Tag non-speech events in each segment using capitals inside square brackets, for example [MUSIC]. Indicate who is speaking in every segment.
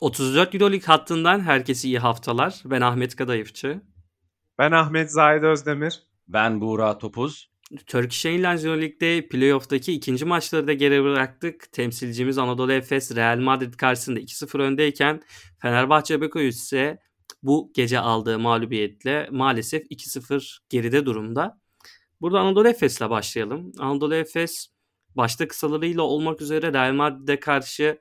Speaker 1: 34 Euroleague hattından herkese iyi haftalar. Ben Ahmet Kadayıfçı.
Speaker 2: Ben Ahmet Zahid Özdemir.
Speaker 3: Ben Buğra Topuz.
Speaker 1: Turkish Airlines Euroleague'de playoff'taki ikinci maçları da geri bıraktık. Temsilcimiz Anadolu Efes Real Madrid karşısında 2-0 öndeyken Fenerbahçe Bekoyuz ise bu gece aldığı mağlubiyetle maalesef 2-0 geride durumda. Burada Anadolu Efes'le başlayalım. Anadolu Efes başta kısalarıyla olmak üzere Real Madrid'e karşı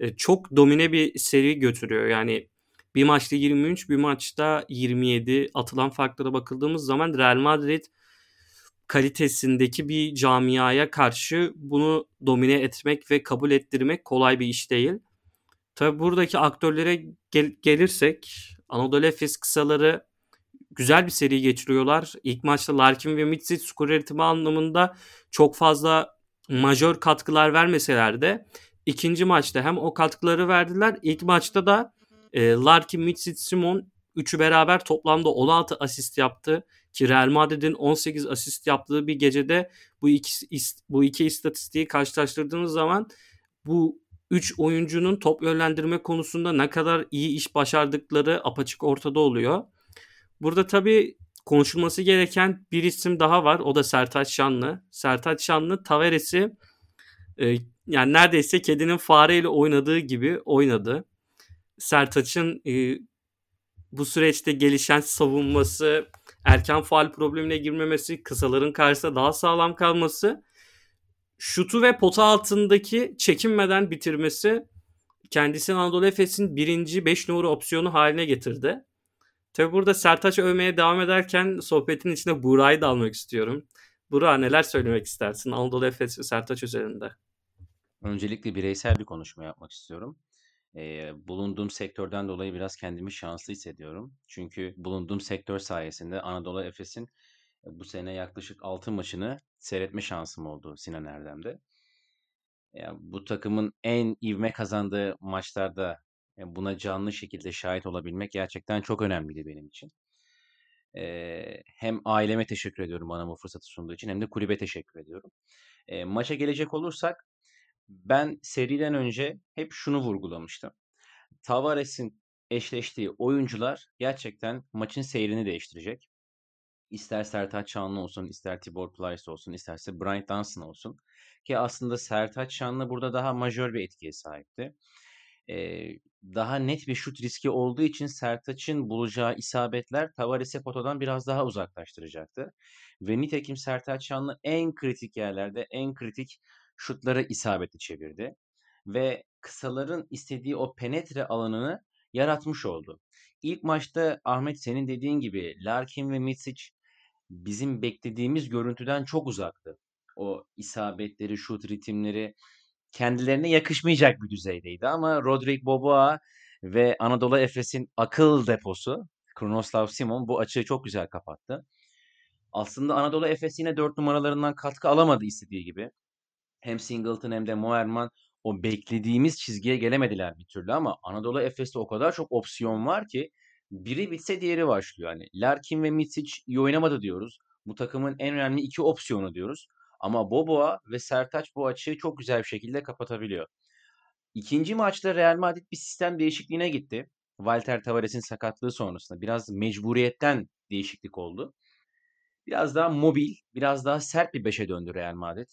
Speaker 1: e, çok domine bir seri götürüyor. Yani bir maçta 23, bir maçta 27 atılan farklara bakıldığımız zaman Real Madrid kalitesindeki bir camiaya karşı bunu domine etmek ve kabul ettirmek kolay bir iş değil. Tabi buradaki aktörlere gel- gelirsek Anadolu Efes kısaları güzel bir seri geçiriyorlar. İlk maçta Larkin ve Mitsic skor üretimi anlamında çok fazla majör katkılar vermeseler de ikinci maçta hem o katkıları verdiler. İlk maçta da e, Larkin, Mitsic, Simon üçü beraber toplamda 16 asist yaptı ki Real Madrid'in 18 asist yaptığı bir gecede bu iki bu iki istatistiği karşılaştırdığınız zaman bu 3 oyuncunun top yönlendirme konusunda ne kadar iyi iş başardıkları apaçık ortada oluyor. Burada tabii konuşulması gereken bir isim daha var. O da Sertaç Şanlı. Sertaç Şanlı Tavares'i e, yani neredeyse kedinin fareyle oynadığı gibi oynadı. Sertaç'ın e, bu süreçte gelişen savunması, erken faal problemine girmemesi, kısaların karşısında daha sağlam kalması, şutu ve pota altındaki çekinmeden bitirmesi kendisini Anadolu Efes'in birinci 5 numara opsiyonu haline getirdi. Tabi burada Sertaç övmeye devam ederken sohbetin içine Buray'ı da almak istiyorum. Burak neler söylemek istersin Anadolu Efes ve Sertaç üzerinde?
Speaker 3: Öncelikle bireysel bir konuşma yapmak istiyorum. Ee, bulunduğum sektörden dolayı biraz kendimi şanslı hissediyorum. Çünkü bulunduğum sektör sayesinde Anadolu Efes'in bu sene yaklaşık 6 maçını seyretme şansım oldu Sinan Erdem'de. Yani bu takımın en ivme kazandığı maçlarda buna canlı şekilde şahit olabilmek gerçekten çok önemliydi benim için. Ee, hem aileme teşekkür ediyorum bana bu fırsatı sunduğu için hem de kulübe teşekkür ediyorum. Ee, maça gelecek olursak ben seriden önce hep şunu vurgulamıştım. Tavares'in eşleştiği oyuncular gerçekten maçın seyrini değiştirecek. İster Sertaç Şanlı olsun, ister Tibor Plyce olsun, isterse Bryant Johnson olsun. Ki aslında Sertaç Şanlı burada daha majör bir etkiye sahipti. Ee, daha net bir şut riski olduğu için Sertaç'ın bulacağı isabetler Tavares'i potadan biraz daha uzaklaştıracaktı. Ve nitekim Sertaç Şanlı en kritik yerlerde en kritik şutları isabetli çevirdi. Ve kısaların istediği o penetre alanını yaratmış oldu. İlk maçta Ahmet senin dediğin gibi Larkin ve Mitsic bizim beklediğimiz görüntüden çok uzaktı. O isabetleri, şut ritimleri kendilerine yakışmayacak bir düzeydeydi ama Rodrik Boboa ve Anadolu Efes'in akıl deposu Kronoslav Simon bu açığı çok güzel kapattı. Aslında Anadolu Efes yine 4 numaralarından katkı alamadı istediği gibi. Hem Singleton hem de Moerman o beklediğimiz çizgiye gelemediler bir türlü ama Anadolu Efes'te o kadar çok opsiyon var ki biri bitse diğeri başlıyor. Yani Larkin ve Mitsic iyi oynamadı diyoruz. Bu takımın en önemli iki opsiyonu diyoruz. Ama Boboa ve Sertaç bu açığı çok güzel bir şekilde kapatabiliyor. İkinci maçta Real Madrid bir sistem değişikliğine gitti. Walter Tavares'in sakatlığı sonrasında biraz mecburiyetten değişiklik oldu. Biraz daha mobil, biraz daha sert bir beşe döndü Real Madrid.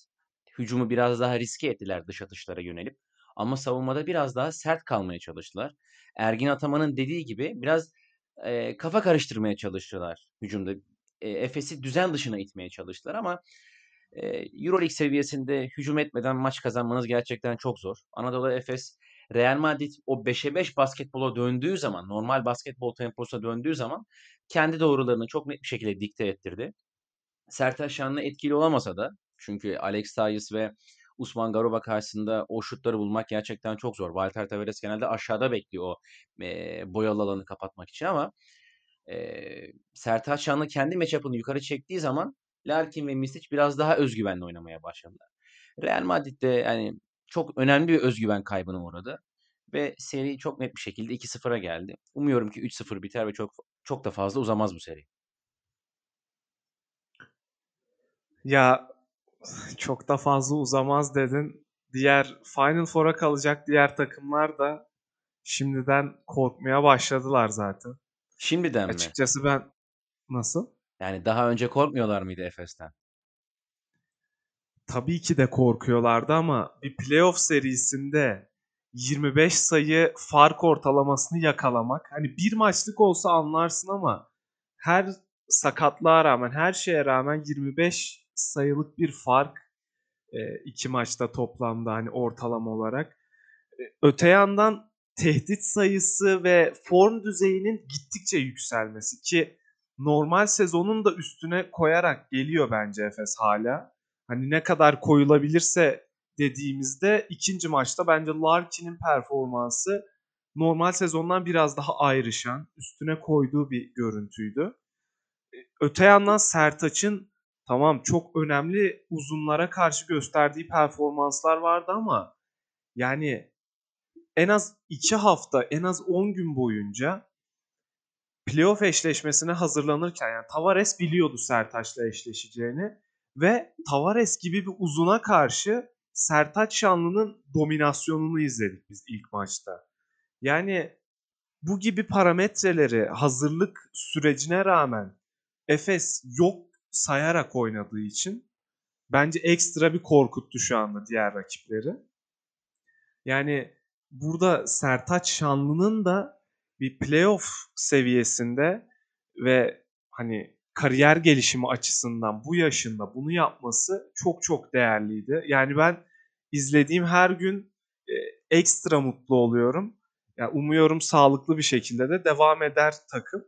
Speaker 3: Hücumu biraz daha riske ettiler dış atışlara yönelip. Ama savunmada biraz daha sert kalmaya çalıştılar. Ergin Ataman'ın dediği gibi biraz e, kafa karıştırmaya çalıştılar hücumda. E, Efes'i düzen dışına itmeye çalıştılar ama e, Euroleague seviyesinde hücum etmeden maç kazanmanız gerçekten çok zor. Anadolu Efes Real Madrid o 5'e 5 basketbola döndüğü zaman, normal basketbol temposuna döndüğü zaman kendi doğrularını çok net bir şekilde dikte ettirdi. Sertaç Şanlı etkili olamasa da çünkü Alex Sayas ve Usman Garuba karşısında o şutları bulmak gerçekten çok zor. Walter Tavares genelde aşağıda bekliyor o e, boyalı alanı kapatmak için ama e, Sertaç Şanlı kendi matchup'ını yukarı çektiği zaman Larkin ve Misic biraz daha özgüvenli oynamaya başladılar. Real Madrid'de yani çok önemli bir özgüven kaybına uğradı ve seri çok net bir şekilde 2-0'a geldi. Umuyorum ki 3-0 biter ve çok çok da fazla uzamaz bu seri.
Speaker 2: Ya çok da fazla uzamaz dedin. Diğer Final Four'a kalacak diğer takımlar da şimdiden korkmaya başladılar zaten.
Speaker 3: Şimdiden mi?
Speaker 2: Açıkçası ben nasıl?
Speaker 3: Yani daha önce korkmuyorlar mıydı Efes'ten?
Speaker 2: Tabii ki de korkuyorlardı ama bir playoff serisinde 25 sayı fark ortalamasını yakalamak hani bir maçlık olsa anlarsın ama her sakatlığa rağmen her şeye rağmen 25 sayılık bir fark e, iki maçta toplamda hani ortalama olarak. E, öte yandan tehdit sayısı ve form düzeyinin gittikçe yükselmesi ki normal sezonun da üstüne koyarak geliyor bence Efes hala. Hani ne kadar koyulabilirse dediğimizde ikinci maçta bence Larkin'in performansı normal sezondan biraz daha ayrışan, üstüne koyduğu bir görüntüydü. E, öte yandan Sertaç'ın tamam çok önemli uzunlara karşı gösterdiği performanslar vardı ama yani en az 2 hafta, en az 10 gün boyunca playoff eşleşmesine hazırlanırken yani Tavares biliyordu Sertaç'la eşleşeceğini ve Tavares gibi bir uzuna karşı Sertaç Şanlı'nın dominasyonunu izledik biz ilk maçta. Yani bu gibi parametreleri hazırlık sürecine rağmen Efes yok sayarak oynadığı için bence ekstra bir korkuttu şu anda diğer rakipleri. Yani burada Sertaç Şanlı'nın da bir playoff seviyesinde ve hani kariyer gelişimi açısından bu yaşında bunu yapması çok çok değerliydi. Yani ben izlediğim her gün e, ekstra mutlu oluyorum. Yani umuyorum sağlıklı bir şekilde de devam eder takım.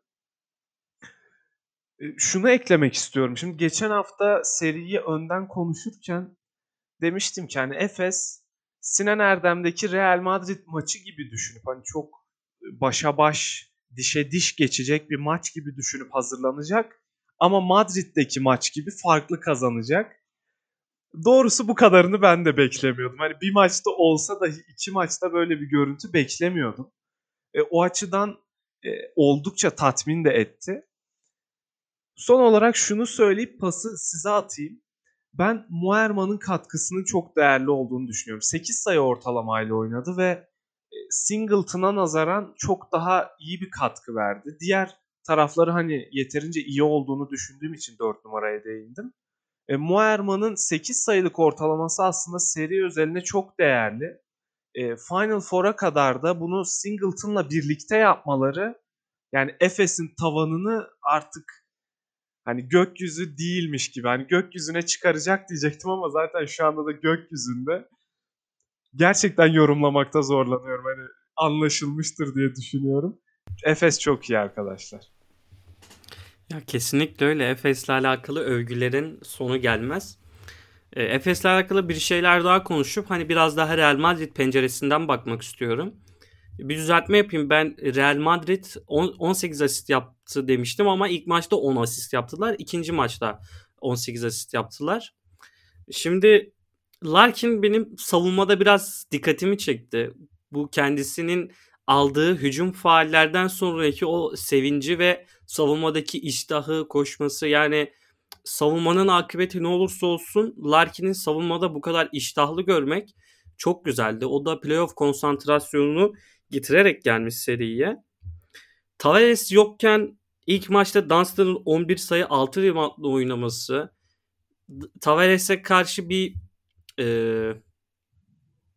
Speaker 2: Şunu eklemek istiyorum. Şimdi geçen hafta seriyi önden konuşurken demiştim ki hani Efes Sinan Erdem'deki Real Madrid maçı gibi düşünüp hani çok başa baş, dişe diş geçecek bir maç gibi düşünüp hazırlanacak. Ama Madrid'deki maç gibi farklı kazanacak. Doğrusu bu kadarını ben de beklemiyordum. Hani bir maçta olsa da iki maçta böyle bir görüntü beklemiyordum. E, o açıdan e, oldukça tatmin de etti. Son olarak şunu söyleyip pası size atayım. Ben Muerman'ın katkısının çok değerli olduğunu düşünüyorum. 8 sayı ortalamayla oynadı ve e, Singleton'a nazaran çok daha iyi bir katkı verdi. Diğer tarafları hani yeterince iyi olduğunu düşündüğüm için 4 numaraya değindim. E, Muerman'ın 8 sayılık ortalaması aslında seri özeline çok değerli. E, Final Four'a kadar da bunu Singleton'la birlikte yapmaları yani Efes'in tavanını artık hani gökyüzü değilmiş gibi. Hani gökyüzüne çıkaracak diyecektim ama zaten şu anda da gökyüzünde. Gerçekten yorumlamakta zorlanıyorum. Hani anlaşılmıştır diye düşünüyorum. Efes çok iyi arkadaşlar.
Speaker 1: Ya kesinlikle öyle. Efes'le alakalı övgülerin sonu gelmez. E, Efes'le alakalı bir şeyler daha konuşup hani biraz daha Real Madrid penceresinden bakmak istiyorum. Bir düzeltme yapayım. Ben Real Madrid 18 asist yaptı demiştim ama ilk maçta 10 asist yaptılar. İkinci maçta 18 asist yaptılar. Şimdi Larkin benim savunmada biraz dikkatimi çekti. Bu kendisinin aldığı hücum faallerden sonraki o sevinci ve savunmadaki iştahı, koşması yani savunmanın akıbeti ne olursa olsun Larkin'in savunmada bu kadar iştahlı görmek çok güzeldi. O da playoff konsantrasyonunu getirerek gelmiş seriye. Tavares yokken ilk maçta Dunstan'ın 11 sayı 6 reboundla oynaması Tavares'e karşı bir e,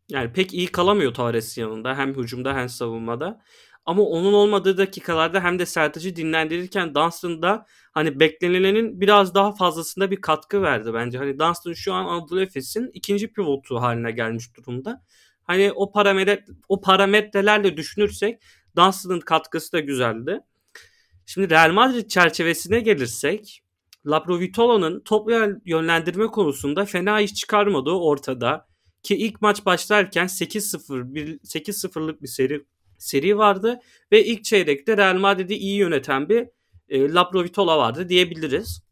Speaker 1: yani pek iyi kalamıyor Tavares yanında hem hücumda hem savunmada. Ama onun olmadığı dakikalarda hem de Sertaç'ı dinlendirirken Dunstan hani beklenilenin biraz daha fazlasında bir katkı verdi bence. Hani Dunstan şu an Anadolu Efes'in ikinci pivotu haline gelmiş durumda. Hani o parametre o parametrelerle düşünürsek Dunstan'ın katkısı da güzeldi. Şimdi Real Madrid çerçevesine gelirsek Laprovitola'nın top yönlendirme konusunda fena iş çıkarmadığı ortada. Ki ilk maç başlarken 8-0 bir 8-0'lık bir seri seri vardı ve ilk çeyrekte Real Madrid'i iyi yöneten bir e, Laprovitola vardı diyebiliriz.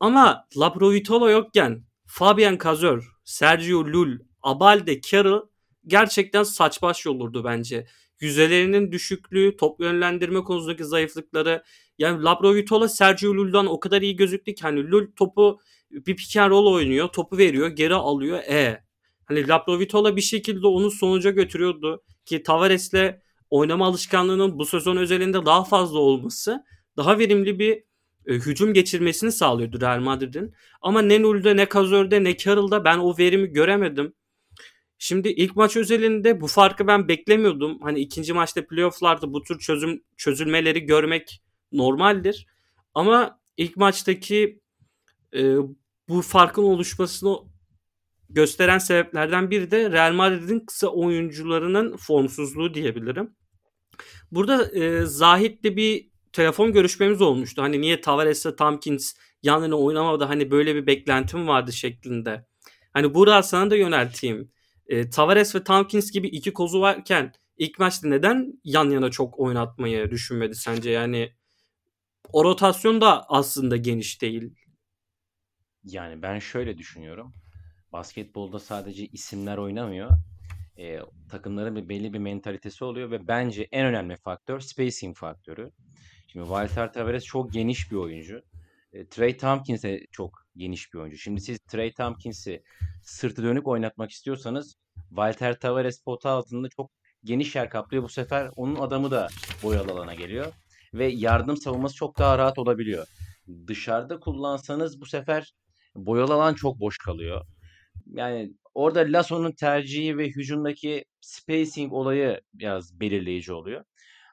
Speaker 1: Ama Laprovitola yokken Fabian Cazor, Sergio Lul, Abalde, Carroll gerçekten saç baş olurdu bence. Yüzelerinin düşüklüğü, top yönlendirme konusundaki zayıflıkları. Yani Labrovitola Sergio Lul'dan o kadar iyi gözüktü ki hani Lul topu bir pick and roll oynuyor. Topu veriyor, geri alıyor. E hani Labrovitola bir şekilde onu sonuca götürüyordu ki Tavares'le oynama alışkanlığının bu sezon özelinde daha fazla olması daha verimli bir e, hücum geçirmesini sağlıyordu Real Madrid'in. Ama ne Nul'de ne Cazor'da ne Carroll'da ben o verimi göremedim. Şimdi ilk maç özelinde bu farkı ben beklemiyordum. Hani ikinci maçta playofflarda bu tür çözüm çözülmeleri görmek normaldir. Ama ilk maçtaki e, bu farkın oluşmasını gösteren sebeplerden biri de Real Madrid'in kısa oyuncularının formsuzluğu diyebilirim. Burada e, Zahit'le bir telefon görüşmemiz olmuştu. Hani niye Tavares'le Tompkins yan yana oynamadı hani böyle bir beklentim vardı şeklinde. Hani burada sana da yönelteyim. E, Tavares ve Tompkins gibi iki kozu varken ilk maçta neden yan yana çok oynatmayı düşünmedi sence? Yani o rotasyon da aslında geniş değil.
Speaker 3: Yani ben şöyle düşünüyorum. Basketbolda sadece isimler oynamıyor. E, takımların bir belli bir mentalitesi oluyor ve bence en önemli faktör spacing faktörü. Şimdi Walter Tavares çok geniş bir oyuncu. E, Trey Tompkins de çok geniş bir oyuncu. Şimdi siz Trey Tompkins'i sırtı dönük oynatmak istiyorsanız Walter Tavares pota altında çok geniş yer kaplıyor. Bu sefer onun adamı da boyalı alana geliyor. Ve yardım savunması çok daha rahat olabiliyor. Dışarıda kullansanız bu sefer boyalı alan çok boş kalıyor. Yani orada Lasso'nun tercihi ve hücumdaki spacing olayı biraz belirleyici oluyor.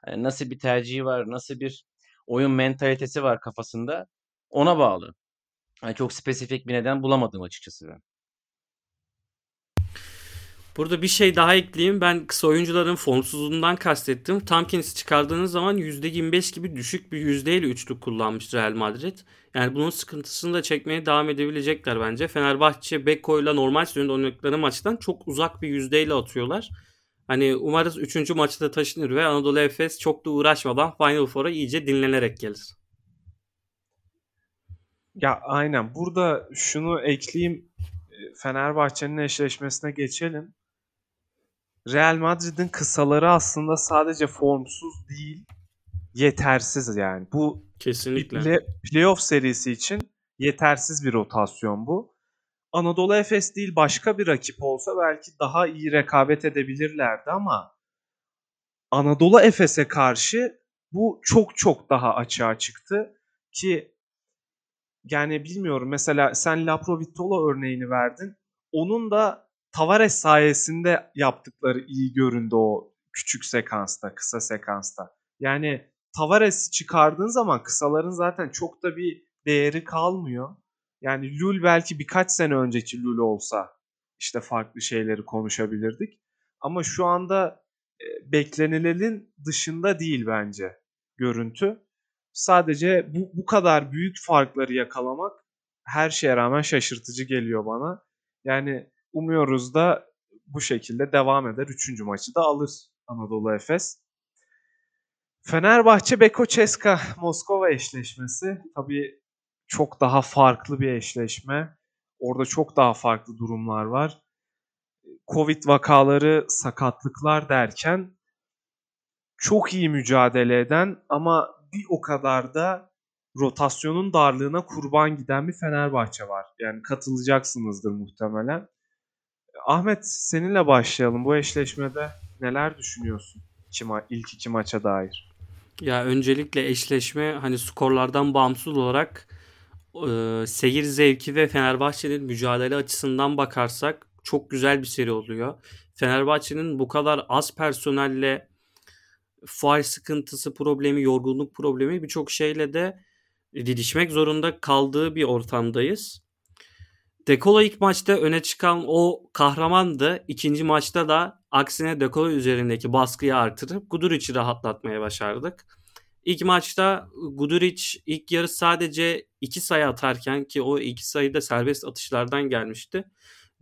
Speaker 3: Yani nasıl bir tercihi var, nasıl bir oyun mentalitesi var kafasında ona bağlı. Yani çok spesifik bir neden bulamadım açıkçası ben.
Speaker 1: Burada bir şey daha ekleyeyim. Ben kısa oyuncuların formsuzluğundan kastettim. Tompkins'i çıkardığınız zaman %25 gibi düşük bir yüzdeyle üçlük kullanmış Real Madrid. Yani bunun sıkıntısını da çekmeye devam edebilecekler bence. Fenerbahçe Beko ile normal sürede oynadıkları maçtan çok uzak bir yüzdeyle atıyorlar. Hani umarız 3. maçta taşınır ve Anadolu Efes çok da uğraşmadan Final Four'a iyice dinlenerek gelir.
Speaker 2: Ya aynen. Burada şunu ekleyeyim. Fenerbahçe'nin eşleşmesine geçelim. Real Madrid'in kısaları aslında sadece formsuz değil, yetersiz yani. Bu
Speaker 1: kesinlikle
Speaker 2: play, playoff serisi için yetersiz bir rotasyon bu. Anadolu Efes değil başka bir rakip olsa belki daha iyi rekabet edebilirlerdi ama Anadolu Efes'e karşı bu çok çok daha açığa çıktı ki yani bilmiyorum mesela sen Laprovitola örneğini verdin. Onun da Tavares sayesinde yaptıkları iyi göründü o küçük sekansta, kısa sekansta. Yani Tavares'i çıkardığın zaman kısaların zaten çok da bir değeri kalmıyor. Yani Lul belki birkaç sene önceki Lul olsa işte farklı şeyleri konuşabilirdik. Ama şu anda e, beklenilenin dışında değil bence görüntü. Sadece bu, bu kadar büyük farkları yakalamak her şeye rağmen şaşırtıcı geliyor bana. Yani umuyoruz da bu şekilde devam eder. Üçüncü maçı da alır Anadolu Efes. Fenerbahçe Beko Ceska Moskova eşleşmesi tabii çok daha farklı bir eşleşme. Orada çok daha farklı durumlar var. Covid vakaları, sakatlıklar derken çok iyi mücadele eden ama bir o kadar da rotasyonun darlığına kurban giden bir Fenerbahçe var. Yani katılacaksınızdır muhtemelen. Ahmet seninle başlayalım. Bu eşleşmede neler düşünüyorsun iki ilk iki maça dair?
Speaker 1: Ya öncelikle eşleşme hani skorlardan bağımsız olarak e, seyir zevki ve Fenerbahçe'nin mücadele açısından bakarsak çok güzel bir seri oluyor. Fenerbahçe'nin bu kadar az personelle faal sıkıntısı problemi, yorgunluk problemi birçok şeyle de didişmek zorunda kaldığı bir ortamdayız. Dekola ilk maçta öne çıkan o kahramandı. İkinci maçta da aksine Dekola üzerindeki baskıyı artırıp Guduric'i rahatlatmaya başardık. İlk maçta Guduric ilk yarı sadece 2 sayı atarken ki o 2 sayı da serbest atışlardan gelmişti.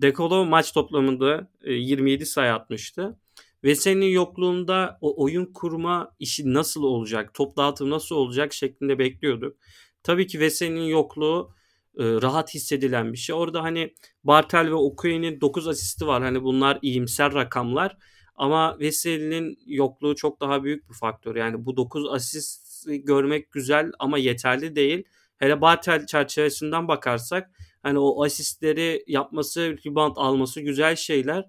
Speaker 1: Dekolo maç toplamında 27 sayı atmıştı. Ve senin yokluğunda o oyun kurma işi nasıl olacak, top dağıtım nasıl olacak şeklinde bekliyorduk. Tabii ki Veseli'nin yokluğu e, rahat hissedilen bir şey. Orada hani Bartel ve Okuye'nin 9 asisti var. Hani bunlar iyimser rakamlar. Ama Veseli'nin yokluğu çok daha büyük bir faktör. Yani bu 9 asist görmek güzel ama yeterli değil. Hele Bartel çerçevesinden bakarsak hani o asistleri yapması, rebound alması güzel şeyler.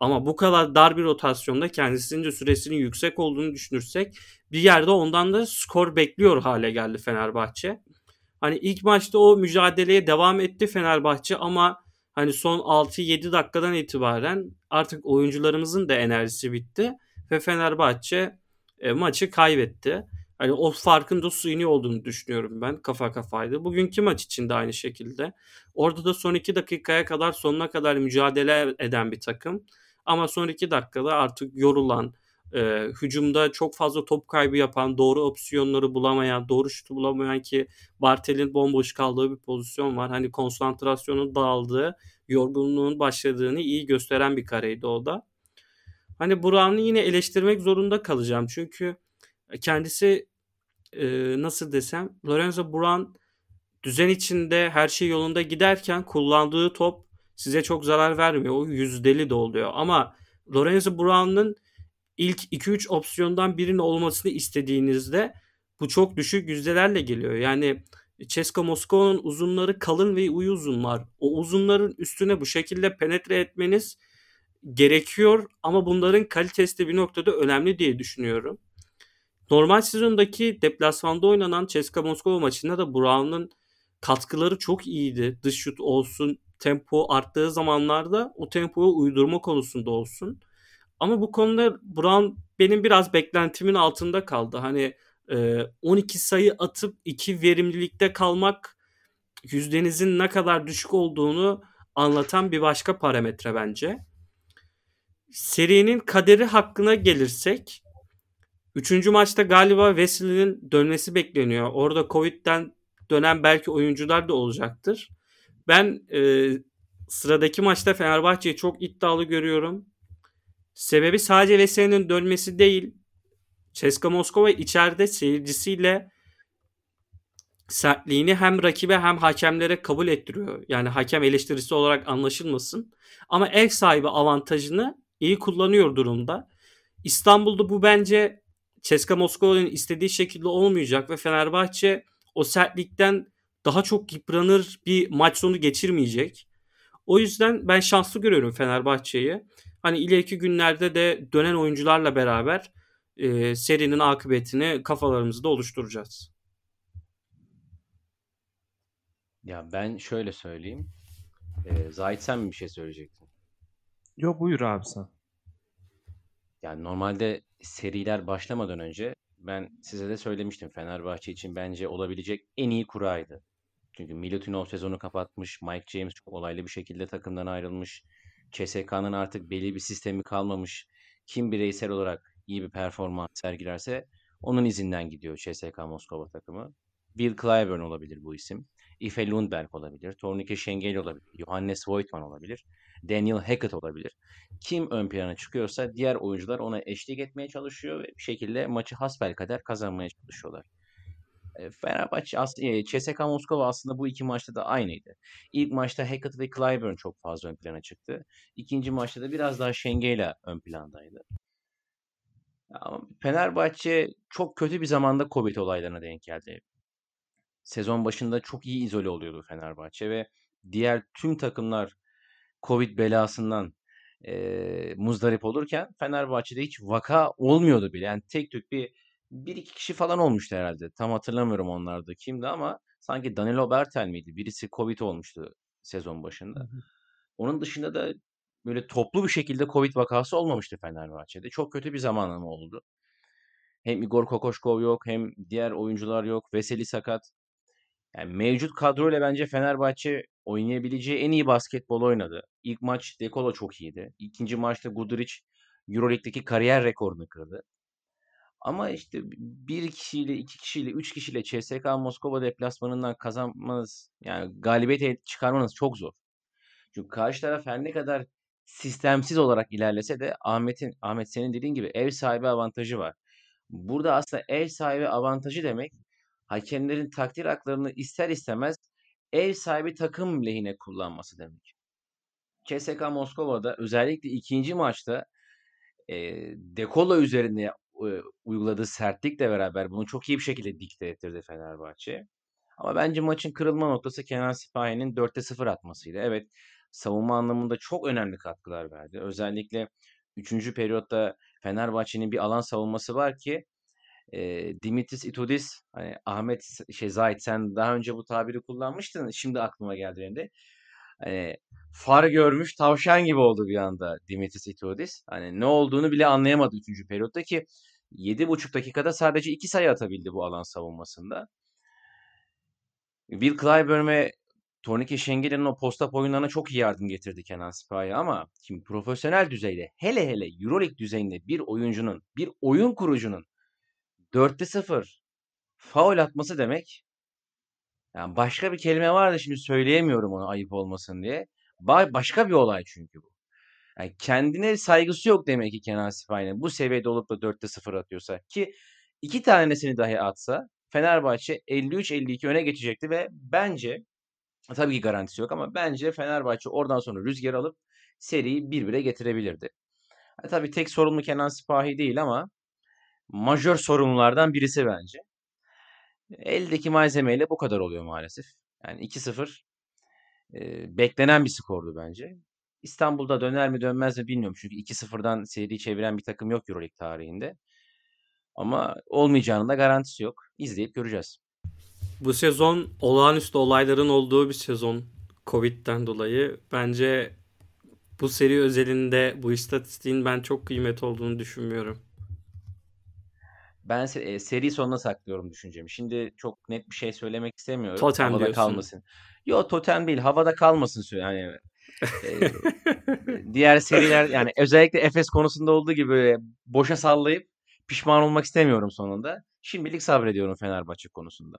Speaker 1: Ama bu kadar dar bir rotasyonda kendisince süresinin yüksek olduğunu düşünürsek bir yerde ondan da skor bekliyor hale geldi Fenerbahçe. Hani ilk maçta o mücadeleye devam etti Fenerbahçe ama hani son 6-7 dakikadan itibaren artık oyuncularımızın da enerjisi bitti ve Fenerbahçe e, maçı kaybetti. Hani o farkın da suyunu olduğunu düşünüyorum ben. Kafa kafaydı. Bugünkü maç için de aynı şekilde. Orada da son 2 dakikaya kadar sonuna kadar mücadele eden bir takım. Ama son 2 dakikada artık yorulan, e, hücumda çok fazla top kaybı yapan, doğru opsiyonları bulamayan, doğru şutu bulamayan ki Bartel'in bomboş kaldığı bir pozisyon var. Hani konsantrasyonun dağıldığı, yorgunluğun başladığını iyi gösteren bir kareydi o da. Hani Burak'ı yine eleştirmek zorunda kalacağım. Çünkü kendisi e, nasıl desem Lorenzo Buran düzen içinde her şey yolunda giderken kullandığı top size çok zarar vermiyor. O yüzdeli de oluyor. Ama Lorenzo Brown'un ilk 2-3 opsiyondan birinin olmasını istediğinizde bu çok düşük yüzdelerle geliyor. Yani Ceska Moskova'nın uzunları kalın ve uyu uzunlar. O uzunların üstüne bu şekilde penetre etmeniz gerekiyor ama bunların kalitesi de bir noktada önemli diye düşünüyorum. Normal sezondaki deplasmanda oynanan Ceska Moskova maçında da Brown'un katkıları çok iyiydi. Dış şut olsun, tempo arttığı zamanlarda o tempoya uydurma konusunda olsun. Ama bu konuda Brown benim biraz beklentimin altında kaldı. Hani 12 sayı atıp 2 verimlilikte kalmak yüzdenizin ne kadar düşük olduğunu anlatan bir başka parametre bence. Serinin kaderi hakkına gelirsek Üçüncü maçta galiba Wesley'nin dönmesi bekleniyor. Orada Covid'den dönen belki oyuncular da olacaktır. Ben e, sıradaki maçta Fenerbahçe'yi çok iddialı görüyorum. Sebebi sadece Wesley'nin dönmesi değil. Ceska Moskova içeride seyircisiyle sertliğini hem rakibe hem hakemlere kabul ettiriyor. Yani hakem eleştirisi olarak anlaşılmasın. Ama ev sahibi avantajını iyi kullanıyor durumda. İstanbul'da bu bence Ceska Moskova'nın istediği şekilde olmayacak ve Fenerbahçe o sertlikten daha çok yıpranır bir maç sonu geçirmeyecek. O yüzden ben şanslı görüyorum Fenerbahçe'yi. Hani ileriki günlerde de dönen oyuncularla beraber e, serinin akıbetini kafalarımızda oluşturacağız.
Speaker 3: Ya ben şöyle söyleyeyim. Ee, Zahit sen mi bir şey söyleyecektin?
Speaker 2: Yok buyur abi sen.
Speaker 3: Yani normalde seriler başlamadan önce ben size de söylemiştim Fenerbahçe için bence olabilecek en iyi kuraydı. Çünkü Milutinov sezonu kapatmış, Mike James çok olaylı bir şekilde takımdan ayrılmış. CSK'nın artık belli bir sistemi kalmamış. Kim bireysel olarak iyi bir performans sergilerse onun izinden gidiyor CSK Moskova takımı. Bill Clyburn olabilir bu isim. Ife Lundberg olabilir. Tornike Şengel olabilir. Johannes Voigtman olabilir. Daniel Hackett olabilir. Kim ön plana çıkıyorsa diğer oyuncular ona eşlik etmeye çalışıyor ve bir şekilde maçı hasbelkader kazanmaya çalışıyorlar. Fenerbahçe aslında CSKA Moskova aslında bu iki maçta da aynıydı. İlk maçta Hackett ve Clyburn çok fazla ön plana çıktı. İkinci maçta da biraz daha Şengela ön plandaydı. Ama Fenerbahçe çok kötü bir zamanda Covid olaylarına denk geldi. Sezon başında çok iyi izole oluyordu Fenerbahçe ve diğer tüm takımlar Covid belasından e, muzdarip olurken Fenerbahçe'de hiç vaka olmuyordu bile. Yani tek tük bir bir iki kişi falan olmuştu herhalde. Tam hatırlamıyorum onlarda kimdi ama sanki Danilo Bertel miydi? Birisi Covid olmuştu sezon başında. Hı hı. Onun dışında da böyle toplu bir şekilde Covid vakası olmamıştı Fenerbahçe'de. Çok kötü bir zamanlama oldu. Hem Igor Kokoşkov yok hem diğer oyuncular yok. Veseli sakat. Yani mevcut kadroyla bence Fenerbahçe oynayabileceği en iyi basketbol oynadı. İlk maç Dekolo çok iyiydi. İkinci maçta Guduric Euroleague'deki kariyer rekorunu kırdı. Ama işte bir kişiyle, iki kişiyle, üç kişiyle CSKA Moskova deplasmanından kazanmanız, yani galibiyet çıkarmanız çok zor. Çünkü karşı taraf her ne kadar sistemsiz olarak ilerlese de Ahmet'in Ahmet senin dediğin gibi ev sahibi avantajı var. Burada aslında ev sahibi avantajı demek hakemlerin takdir haklarını ister istemez ev sahibi takım lehine kullanması demek. CSKA Moskova'da özellikle ikinci maçta e, Dekola üzerine e, uyguladığı sertlikle beraber bunu çok iyi bir şekilde dikte ettirdi Fenerbahçe. Ama bence maçın kırılma noktası Kenan Sipahi'nin 4'te 0 atmasıydı. Evet savunma anlamında çok önemli katkılar verdi. Özellikle 3. periyotta Fenerbahçe'nin bir alan savunması var ki e, Dimitris Itudis hani Ahmet şey Zahit sen daha önce bu tabiri kullanmıştın. Şimdi aklıma geldi benim de. Hani far görmüş tavşan gibi oldu bir anda Dimitris Itudis. Hani ne olduğunu bile anlayamadı 3. periyotta ki 7,5 dakikada sadece 2 sayı atabildi bu alan savunmasında. Will Clyburn ve Tornike Şengel'in o posta oyunlarına çok iyi yardım getirdi Kenan Sipahi ama şimdi profesyonel düzeyde hele hele Euroleague düzeyinde bir oyuncunun, bir oyun kurucunun 4'te 0 faul atması demek yani başka bir kelime var da şimdi söyleyemiyorum onu ayıp olmasın diye. Ba- başka bir olay çünkü bu. Yani kendine saygısı yok demek ki Kenan Sipahi'nin. Bu seviyede olup da 4'te 0 atıyorsa ki iki tanesini dahi atsa Fenerbahçe 53-52 öne geçecekti ve bence tabii ki garantisi yok ama bence Fenerbahçe oradan sonra rüzgar alıp seriyi 1-1'e getirebilirdi. E, tabii tek sorumlu Kenan Sipahi değil ama majör sorumlulardan birisi bence. Eldeki malzemeyle bu kadar oluyor maalesef. Yani 2-0 e, beklenen bir skordu bence. İstanbul'da döner mi dönmez mi bilmiyorum. Çünkü 2-0'dan seri çeviren bir takım yok Euroleague tarihinde. Ama olmayacağının da garantisi yok. İzleyip göreceğiz.
Speaker 1: Bu sezon olağanüstü olayların olduğu bir sezon Covid'den dolayı. Bence bu seri özelinde bu istatistiğin ben çok kıymet olduğunu düşünmüyorum.
Speaker 3: Ben e, seri sonuna saklıyorum düşüncemi. Şimdi çok net bir şey söylemek istemiyorum.
Speaker 1: Totem
Speaker 3: havada
Speaker 1: diyorsun.
Speaker 3: kalmasın. Yo totem değil. Havada kalmasın. Yani diğer seriler yani özellikle Efes konusunda olduğu gibi böyle boşa sallayıp pişman olmak istemiyorum sonunda. Şimdilik sabrediyorum Fenerbahçe konusunda.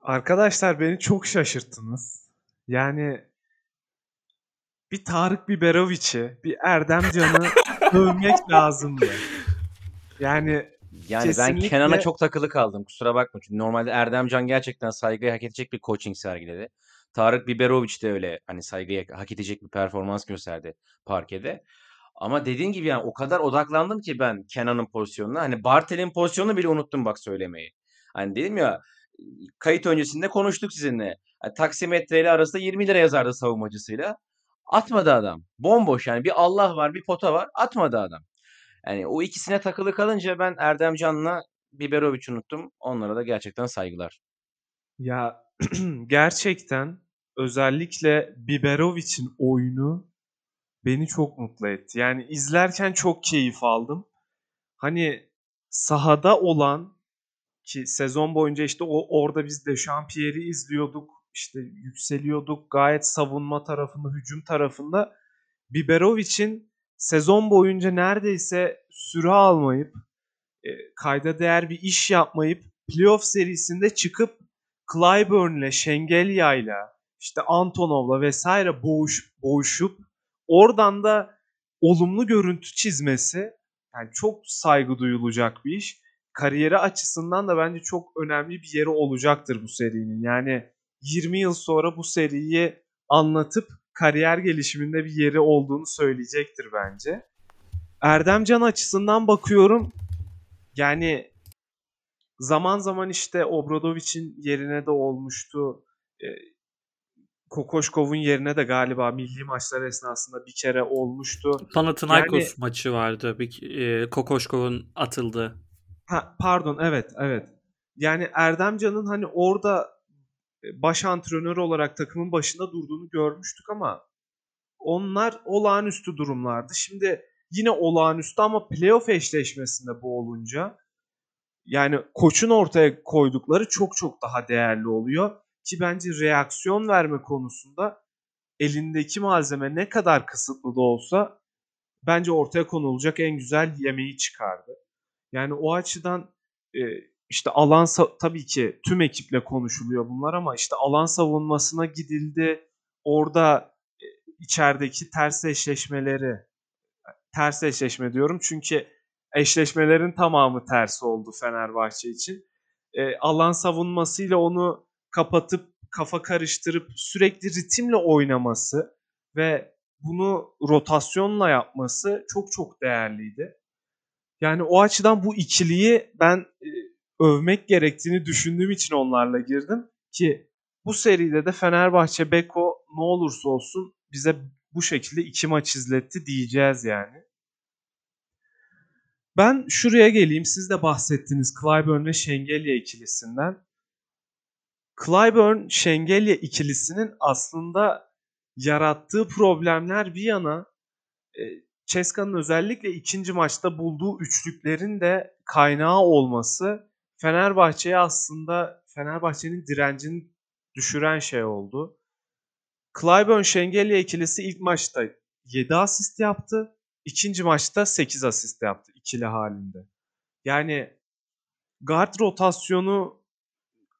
Speaker 2: Arkadaşlar beni çok şaşırttınız. Yani bir Tarık Biberovic'i, bir Erdem Can'ı [LAUGHS] övmek lazımdı. Yani
Speaker 3: Yani ben
Speaker 2: Kesinlikle-
Speaker 3: Kenan'a çok takılı kaldım. Kusura bakma. Çünkü normalde Erdemcan gerçekten saygıyı hak edecek bir coaching sergiledi. Tarık Biberovic de öyle hani saygıyı hak edecek bir performans gösterdi parkede. Ama dediğin gibi yani o kadar odaklandım ki ben Kenan'ın pozisyonuna. Hani Bartel'in pozisyonunu bile unuttum bak söylemeyi. Hani dedim ya kayıt öncesinde konuştuk sizinle. Yani taksimetre ile arasında 20 lira yazardı savunmacısıyla. Atmadı adam. Bomboş yani bir Allah var bir pota var. Atmadı adam. Yani o ikisine takılı kalınca ben Erdem Can'la Biberovic'i unuttum. Onlara da gerçekten saygılar.
Speaker 2: ya [CLEARS THROAT] gerçekten özellikle Biberovic'in oyunu beni çok mutlu etti. Yani izlerken çok keyif aldım. Hani sahada olan ki sezon boyunca işte o orada biz de Champierre'i izliyorduk. işte yükseliyorduk. Gayet savunma tarafında, hücum tarafında Biberovic'in sezon boyunca neredeyse süre almayıp e, kayda değer bir iş yapmayıp playoff serisinde çıkıp Clyburn'le, Şengelya'yla, işte Antonov'la vesaire boğuş, boğuşup oradan da olumlu görüntü çizmesi yani çok saygı duyulacak bir iş. Kariyeri açısından da bence çok önemli bir yeri olacaktır bu serinin. Yani 20 yıl sonra bu seriyi anlatıp kariyer gelişiminde bir yeri olduğunu söyleyecektir bence. Erdemcan açısından bakıyorum yani zaman zaman işte Obradovic'in yerine de olmuştu. Kokoşkov'un yerine de galiba milli maçlar esnasında bir kere olmuştu.
Speaker 1: Panathinaikos
Speaker 2: Yani-
Speaker 1: maçı vardı. Bir, e, Kokoşkov'un atıldı.
Speaker 2: Ha, pardon evet evet. Yani Erdemcan'ın hani orada baş antrenör olarak takımın başında durduğunu görmüştük ama onlar olağanüstü durumlardı. Şimdi yine olağanüstü ama playoff eşleşmesinde bu olunca yani koçun ortaya koydukları çok çok daha değerli oluyor. Ki bence reaksiyon verme konusunda elindeki malzeme ne kadar kısıtlı da olsa bence ortaya konulacak en güzel yemeği çıkardı. Yani o açıdan e, işte alan tabii ki tüm ekiple konuşuluyor bunlar ama işte alan savunmasına gidildi. Orada e, içerideki ters eşleşmeleri ters eşleşme diyorum çünkü eşleşmelerin tamamı ters oldu Fenerbahçe için. E, alan savunmasıyla onu kapatıp kafa karıştırıp sürekli ritimle oynaması ve bunu rotasyonla yapması çok çok değerliydi. Yani o açıdan bu ikiliyi ben e, övmek gerektiğini düşündüğüm için onlarla girdim ki Bu seride de Fenerbahçe Beko ne olursa olsun bize bu şekilde iki maç izletti diyeceğiz yani. Ben şuraya geleyim. Siz de bahsettiniz Clyburn ve Şengelye ikilisinden. Clyburn Şengelye ikilisinin aslında yarattığı problemler bir yana e, Ceska'nın özellikle ikinci maçta bulduğu üçlüklerin de kaynağı olması Fenerbahçe'ye aslında Fenerbahçe'nin direncini düşüren şey oldu. Clyburn Şengelye ikilisi ilk maçta 7 asist yaptı. İkinci maçta 8 asist yaptı ikili halinde. Yani guard rotasyonu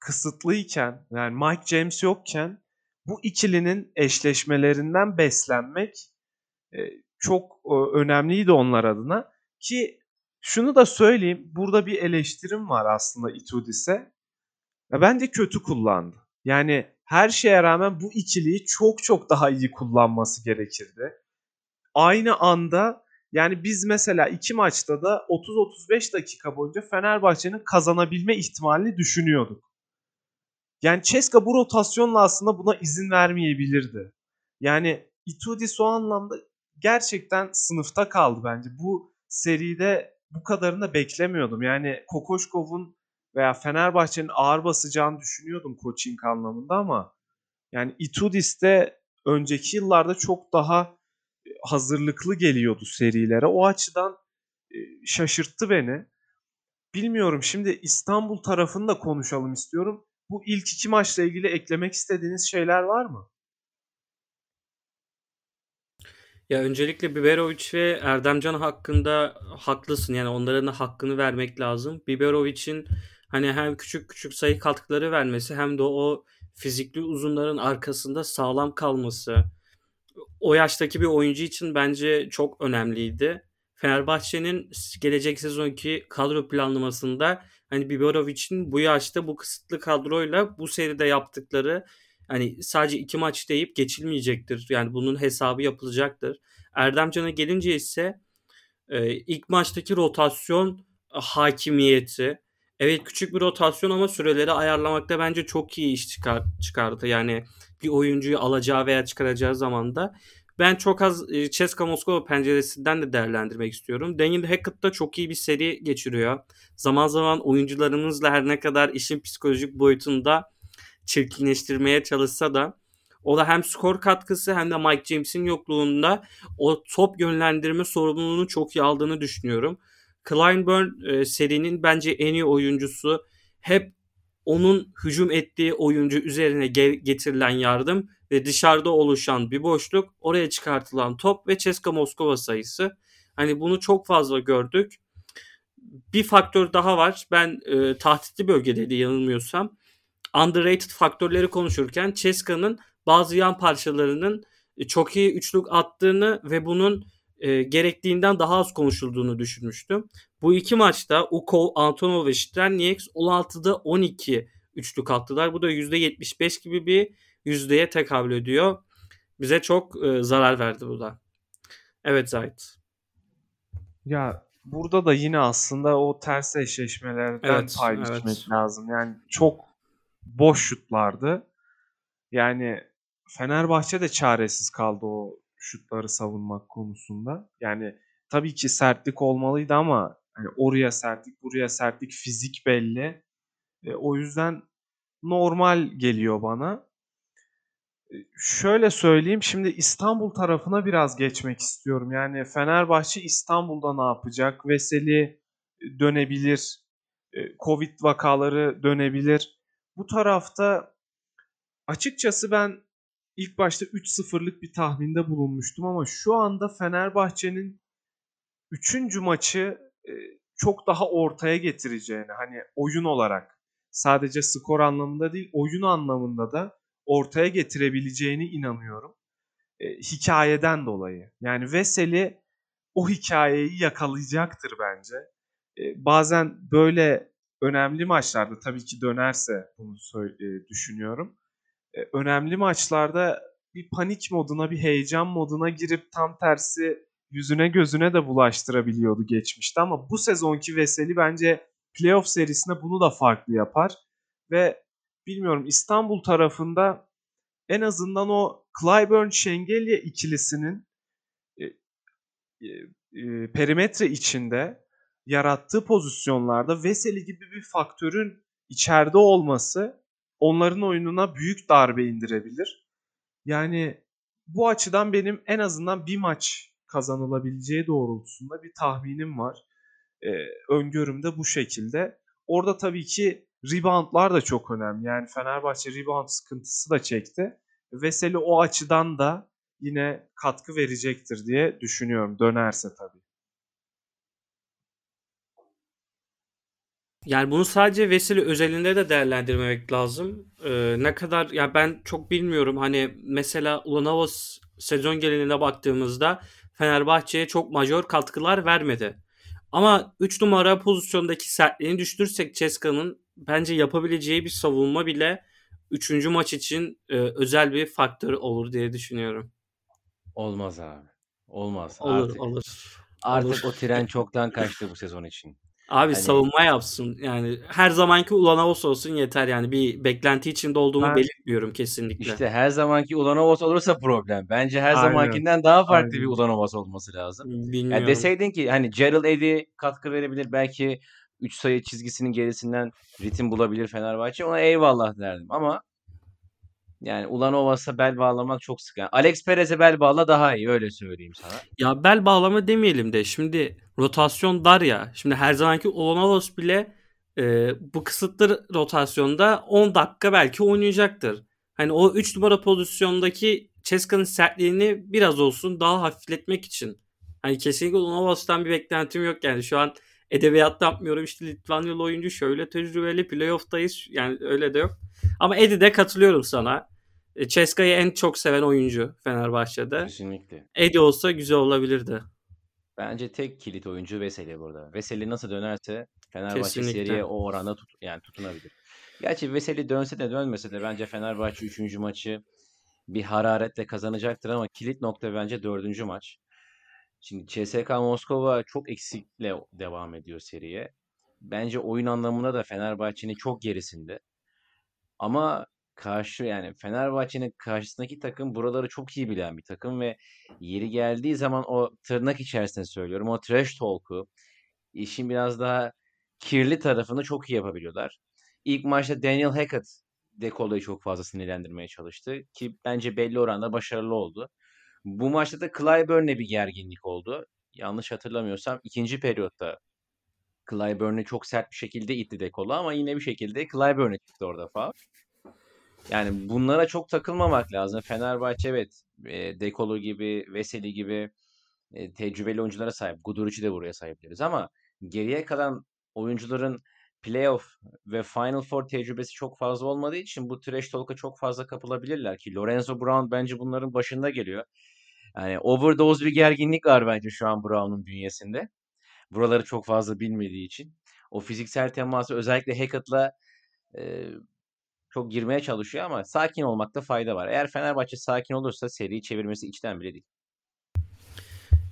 Speaker 2: kısıtlıyken yani Mike James yokken bu ikilinin eşleşmelerinden beslenmek e, çok e, önemliydi onlar adına ki şunu da söyleyeyim burada bir eleştirim var aslında Itudis'e. Bence kötü kullandı. Yani her şeye rağmen bu ikiliyi çok çok daha iyi kullanması gerekirdi. Aynı anda yani biz mesela iki maçta da 30-35 dakika boyunca Fenerbahçe'nin kazanabilme ihtimalini düşünüyorduk. Yani Ceska bu rotasyonla aslında buna izin vermeyebilirdi. Yani Itudis o anlamda gerçekten sınıfta kaldı bence. Bu seride bu kadarını da beklemiyordum. Yani Kokoşkov'un veya Fenerbahçe'nin ağır basacağını düşünüyordum coaching anlamında ama yani Itudis de önceki yıllarda çok daha e, hazırlıklı geliyordu serilere. O açıdan e, şaşırttı beni. Bilmiyorum şimdi İstanbul tarafını da konuşalım istiyorum. Bu ilk iki maçla ilgili eklemek istediğiniz şeyler var mı?
Speaker 1: Ya öncelikle Biberovic ve Erdemcan hakkında haklısın. Yani onların hakkını vermek lazım. Biberovic'in hani hem küçük küçük sayı katkıları vermesi hem de o fizikli uzunların arkasında sağlam kalması o yaştaki bir oyuncu için bence çok önemliydi. Fenerbahçe'nin gelecek sezonki kadro planlamasında hani Biberovic'in bu yaşta bu kısıtlı kadroyla bu seride yaptıkları hani sadece iki maç deyip geçilmeyecektir. Yani bunun hesabı yapılacaktır. Erdemcan'a gelince ise e, ilk maçtaki rotasyon hakimiyeti Evet küçük bir rotasyon ama süreleri ayarlamakta bence çok iyi iş çıkar, çıkardı. Yani bir oyuncuyu alacağı veya çıkaracağı zamanda. Ben çok az e, Ceska Moskova penceresinden de değerlendirmek istiyorum. Daniel Hackett da çok iyi bir seri geçiriyor. Zaman zaman oyuncularımızla her ne kadar işin psikolojik boyutunda çirkinleştirmeye çalışsa da o da hem skor katkısı hem de Mike James'in yokluğunda o top yönlendirme sorumluluğunu çok iyi aldığını düşünüyorum. Kleinburn e, serinin bence en iyi oyuncusu. Hep onun hücum ettiği oyuncu üzerine getirilen yardım ve dışarıda oluşan bir boşluk, oraya çıkartılan top ve Ceska Moskova sayısı. Hani bunu çok fazla gördük. Bir faktör daha var. Ben e, tahtitli bölgedeydi yanılmıyorsam. Underrated faktörleri konuşurken Ceska'nın bazı yan parçalarının e, çok iyi üçlük attığını ve bunun e, gerektiğinden daha az konuşulduğunu düşünmüştüm. Bu iki maçta Ukov, Antonov ve Strelnieks 16'da 12 üçlük attılar. Bu da %75 gibi bir yüzdeye tekabül ediyor. Bize çok e, zarar verdi bu da. Evet Zahit.
Speaker 2: Ya burada da yine aslında o ters eşleşmelerden evet, pay evet. lazım. Yani çok boş şutlardı. Yani Fenerbahçe de çaresiz kaldı o şutları savunmak konusunda. Yani tabii ki sertlik olmalıydı ama hani oraya sertlik, buraya sertlik, fizik belli. E, o yüzden normal geliyor bana. E, şöyle söyleyeyim şimdi İstanbul tarafına biraz geçmek istiyorum. Yani Fenerbahçe İstanbul'da ne yapacak? Veseli dönebilir. E, Covid vakaları dönebilir. Bu tarafta açıkçası ben ilk başta 3-0'lık bir tahminde bulunmuştum ama şu anda Fenerbahçe'nin 3. maçı e, çok daha ortaya getireceğini hani oyun olarak sadece skor anlamında değil oyun anlamında da ortaya getirebileceğini inanıyorum. E, hikayeden dolayı. Yani Veseli o hikayeyi yakalayacaktır bence. E, bazen böyle önemli maçlarda tabii ki dönerse bunu e, düşünüyorum. E, önemli maçlarda bir panik moduna, bir heyecan moduna girip tam tersi yüzüne gözüne de bulaştırabiliyordu geçmişte ama bu sezonki Veseli bence playoff serisinde bunu da farklı yapar ve bilmiyorum İstanbul tarafında en azından o Clyburn Şengelye ikilisinin e, e, e, perimetre içinde yarattığı pozisyonlarda Veseli gibi bir faktörün içeride olması onların oyununa büyük darbe indirebilir. Yani bu açıdan benim en azından bir maç kazanılabileceği doğrultusunda bir tahminim var. Ee, öngörüm de bu şekilde. Orada tabii ki reboundlar da çok önemli. Yani Fenerbahçe rebound sıkıntısı da çekti. Veseli o açıdan da yine katkı verecektir diye düşünüyorum. Dönerse tabii.
Speaker 1: Yani bunu sadece Veseli özelinde de değerlendirmemek lazım. Ee, ne kadar ya ben çok bilmiyorum. Hani mesela Ulanovas sezon geneline baktığımızda Fenerbahçe'ye çok majör katkılar vermedi. Ama 3 numara pozisyondaki sertliğini düştürsek Ceska'nın bence yapabileceği bir savunma bile 3. maç için e, özel bir faktör olur diye düşünüyorum.
Speaker 3: Olmaz abi. Olmaz.
Speaker 1: Olur
Speaker 3: artık,
Speaker 1: olur.
Speaker 3: Artık
Speaker 1: olur.
Speaker 3: o tren çoktan kaçtı bu sezon için.
Speaker 1: Abi
Speaker 3: Hani-
Speaker 1: savunma yapsın. Yani her zamanki Ulanovas olsun yeter yani. Bir beklenti içinde olduğumu
Speaker 2: Ben-
Speaker 1: belirtmiyorum kesinlikle.
Speaker 3: İşte her zamanki Ulanovas olursa problem. Bence her
Speaker 2: Aynen.
Speaker 3: zamankinden daha farklı bir
Speaker 2: Aynen.
Speaker 3: Ulanovas olması lazım.
Speaker 1: Bilmiyorum.
Speaker 3: Yani deseydin ki hani Gerald Eddy katkı verebilir. Belki 3 sayı çizgisinin gerisinden ritim bulabilir Fenerbahçe. Ona eyvallah derdim. Ama yani Ulanovas'a bel bağlamak çok sık. Yani Alex Perez'e bel bağla daha iyi öyle söyleyeyim sana.
Speaker 1: Ya bel bağlama demeyelim de şimdi rotasyon dar ya. Şimdi her zamanki Ulanovas bile e, bu kısıtlı rotasyonda 10 dakika belki oynayacaktır. Hani o 3 numara pozisyondaki Ceska'nın sertliğini biraz olsun daha hafifletmek için. Hani kesinlikle Ulanovas'tan bir beklentim yok yani. Şu an edebiyat yapmıyorum işte Litvanyalı oyuncu şöyle tecrübeli playoff'tayız. Yani öyle de yok. Ama Eddie'de katılıyorum sana. E, Ceska'yı en çok seven oyuncu Fenerbahçe'de.
Speaker 3: Kesinlikle.
Speaker 1: Eddie olsa güzel olabilirdi.
Speaker 3: Bence tek kilit oyuncu Veseli burada. Veseli nasıl dönerse Fenerbahçe
Speaker 1: Kesinlikle.
Speaker 3: seriye o oranda tut yani tutunabilir. Gerçi Veseli dönse de dönmese de bence Fenerbahçe 3. maçı bir hararetle kazanacaktır ama kilit nokta bence 4. maç. Şimdi CSK Moskova çok eksikle devam ediyor seriye. Bence oyun anlamında da Fenerbahçe'nin çok gerisinde. Ama karşı yani Fenerbahçe'nin karşısındaki takım buraları çok iyi bilen bir takım ve yeri geldiği zaman o tırnak içerisinde söylüyorum o trash talk'u işin biraz daha kirli tarafını çok iyi yapabiliyorlar. İlk maçta Daniel Hackett Dekolo'yu çok fazla sinirlendirmeye çalıştı ki bence belli oranda başarılı oldu. Bu maçta da Clyburn'le bir gerginlik oldu. Yanlış hatırlamıyorsam ikinci periyotta Clyburn'u çok sert bir şekilde itti Dekolo ama yine bir şekilde Clyburn'e çıktı orada faul. Yani bunlara çok takılmamak lazım. Fenerbahçe evet e, Dekolo gibi, Veseli gibi e, tecrübeli oyunculara sahip. Guduric'i de buraya sahip deriz ama geriye kalan oyuncuların playoff ve Final Four tecrübesi çok fazla olmadığı için bu trash talk'a çok fazla kapılabilirler ki Lorenzo Brown bence bunların başında geliyor. Yani overdose bir gerginlik var bence şu an Brown'un bünyesinde. Buraları çok fazla bilmediği için. O fiziksel teması özellikle Hackett'la e, çok girmeye çalışıyor ama sakin olmakta fayda var. Eğer Fenerbahçe sakin olursa seriyi çevirmesi içten bile değil.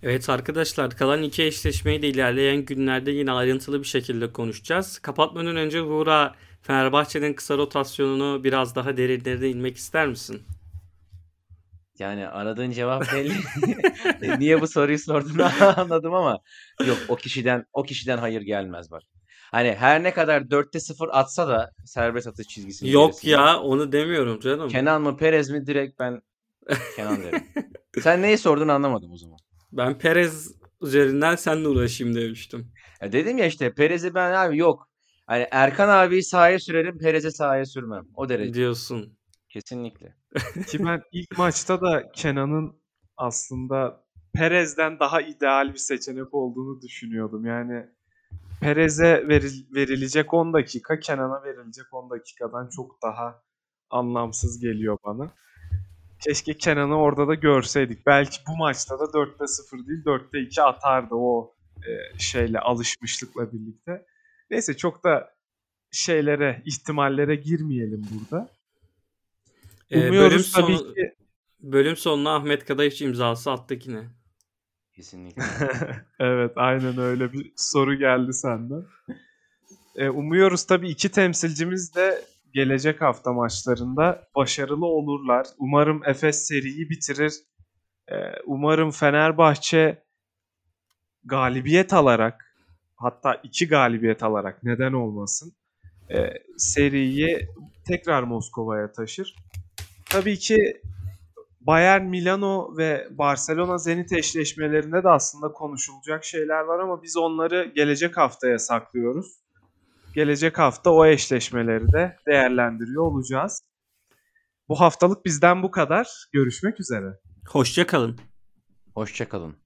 Speaker 1: Evet arkadaşlar kalan iki eşleşmeyi de ilerleyen günlerde yine ayrıntılı bir şekilde konuşacağız. Kapatmadan önce Buğra Fenerbahçe'nin kısa rotasyonunu biraz daha derinlerine inmek ister misin?
Speaker 3: Yani aradığın cevap belli. [LAUGHS] Niye bu soruyu sorduğunu [LAUGHS] anladım ama yok o kişiden o kişiden hayır gelmez bak. Hani her ne kadar 4'te 0 atsa da serbest atış çizgisinin
Speaker 1: Yok
Speaker 3: gerisinde.
Speaker 1: ya onu demiyorum canım.
Speaker 3: Kenan mı Perez mi direkt ben Kenan derim. [LAUGHS] Sen neyi sorduğunu anlamadım o zaman.
Speaker 1: Ben Perez üzerinden seninle uğraşayım demiştim.
Speaker 3: Ya dedim ya işte Perez'i ben abi yok. Hani Erkan abiyi sahaya sürerim Perez'i sahaya sürmem. O derece.
Speaker 1: Diyorsun.
Speaker 3: Kesinlikle.
Speaker 2: Ki ben ilk maçta da Kenan'ın aslında Perez'den daha ideal bir seçenek olduğunu düşünüyordum. Yani Perez'e veril- verilecek 10 dakika Kenan'a verilecek 10 dakikadan çok daha anlamsız geliyor bana. Keşke Kenan'ı orada da görseydik. Belki bu maçta da 4'te 0 değil 4'te 2 atardı o e, şeyle alışmışlıkla birlikte. Neyse çok da şeylere, ihtimallere girmeyelim burada.
Speaker 1: Ee, bölüm,
Speaker 2: Umuyoruz tabii
Speaker 1: sonu,
Speaker 2: ki
Speaker 1: bölüm sonuna Ahmet Kadayıf imzası attık yine.
Speaker 3: Kesinlikle. [LAUGHS]
Speaker 2: evet aynen öyle bir soru geldi senden. E, umuyoruz tabii iki temsilcimiz de gelecek hafta maçlarında başarılı olurlar. Umarım Efes seriyi bitirir. Ee, umarım Fenerbahçe galibiyet alarak hatta iki galibiyet alarak neden olmasın e, seriyi tekrar Moskova'ya taşır. Tabii ki Bayern Milano ve Barcelona Zenit eşleşmelerinde de aslında konuşulacak şeyler var ama biz onları gelecek haftaya saklıyoruz. Gelecek hafta o eşleşmeleri de değerlendiriyor olacağız. Bu haftalık bizden bu kadar. Görüşmek üzere.
Speaker 1: Hoşça kalın.
Speaker 3: Hoşça kalın.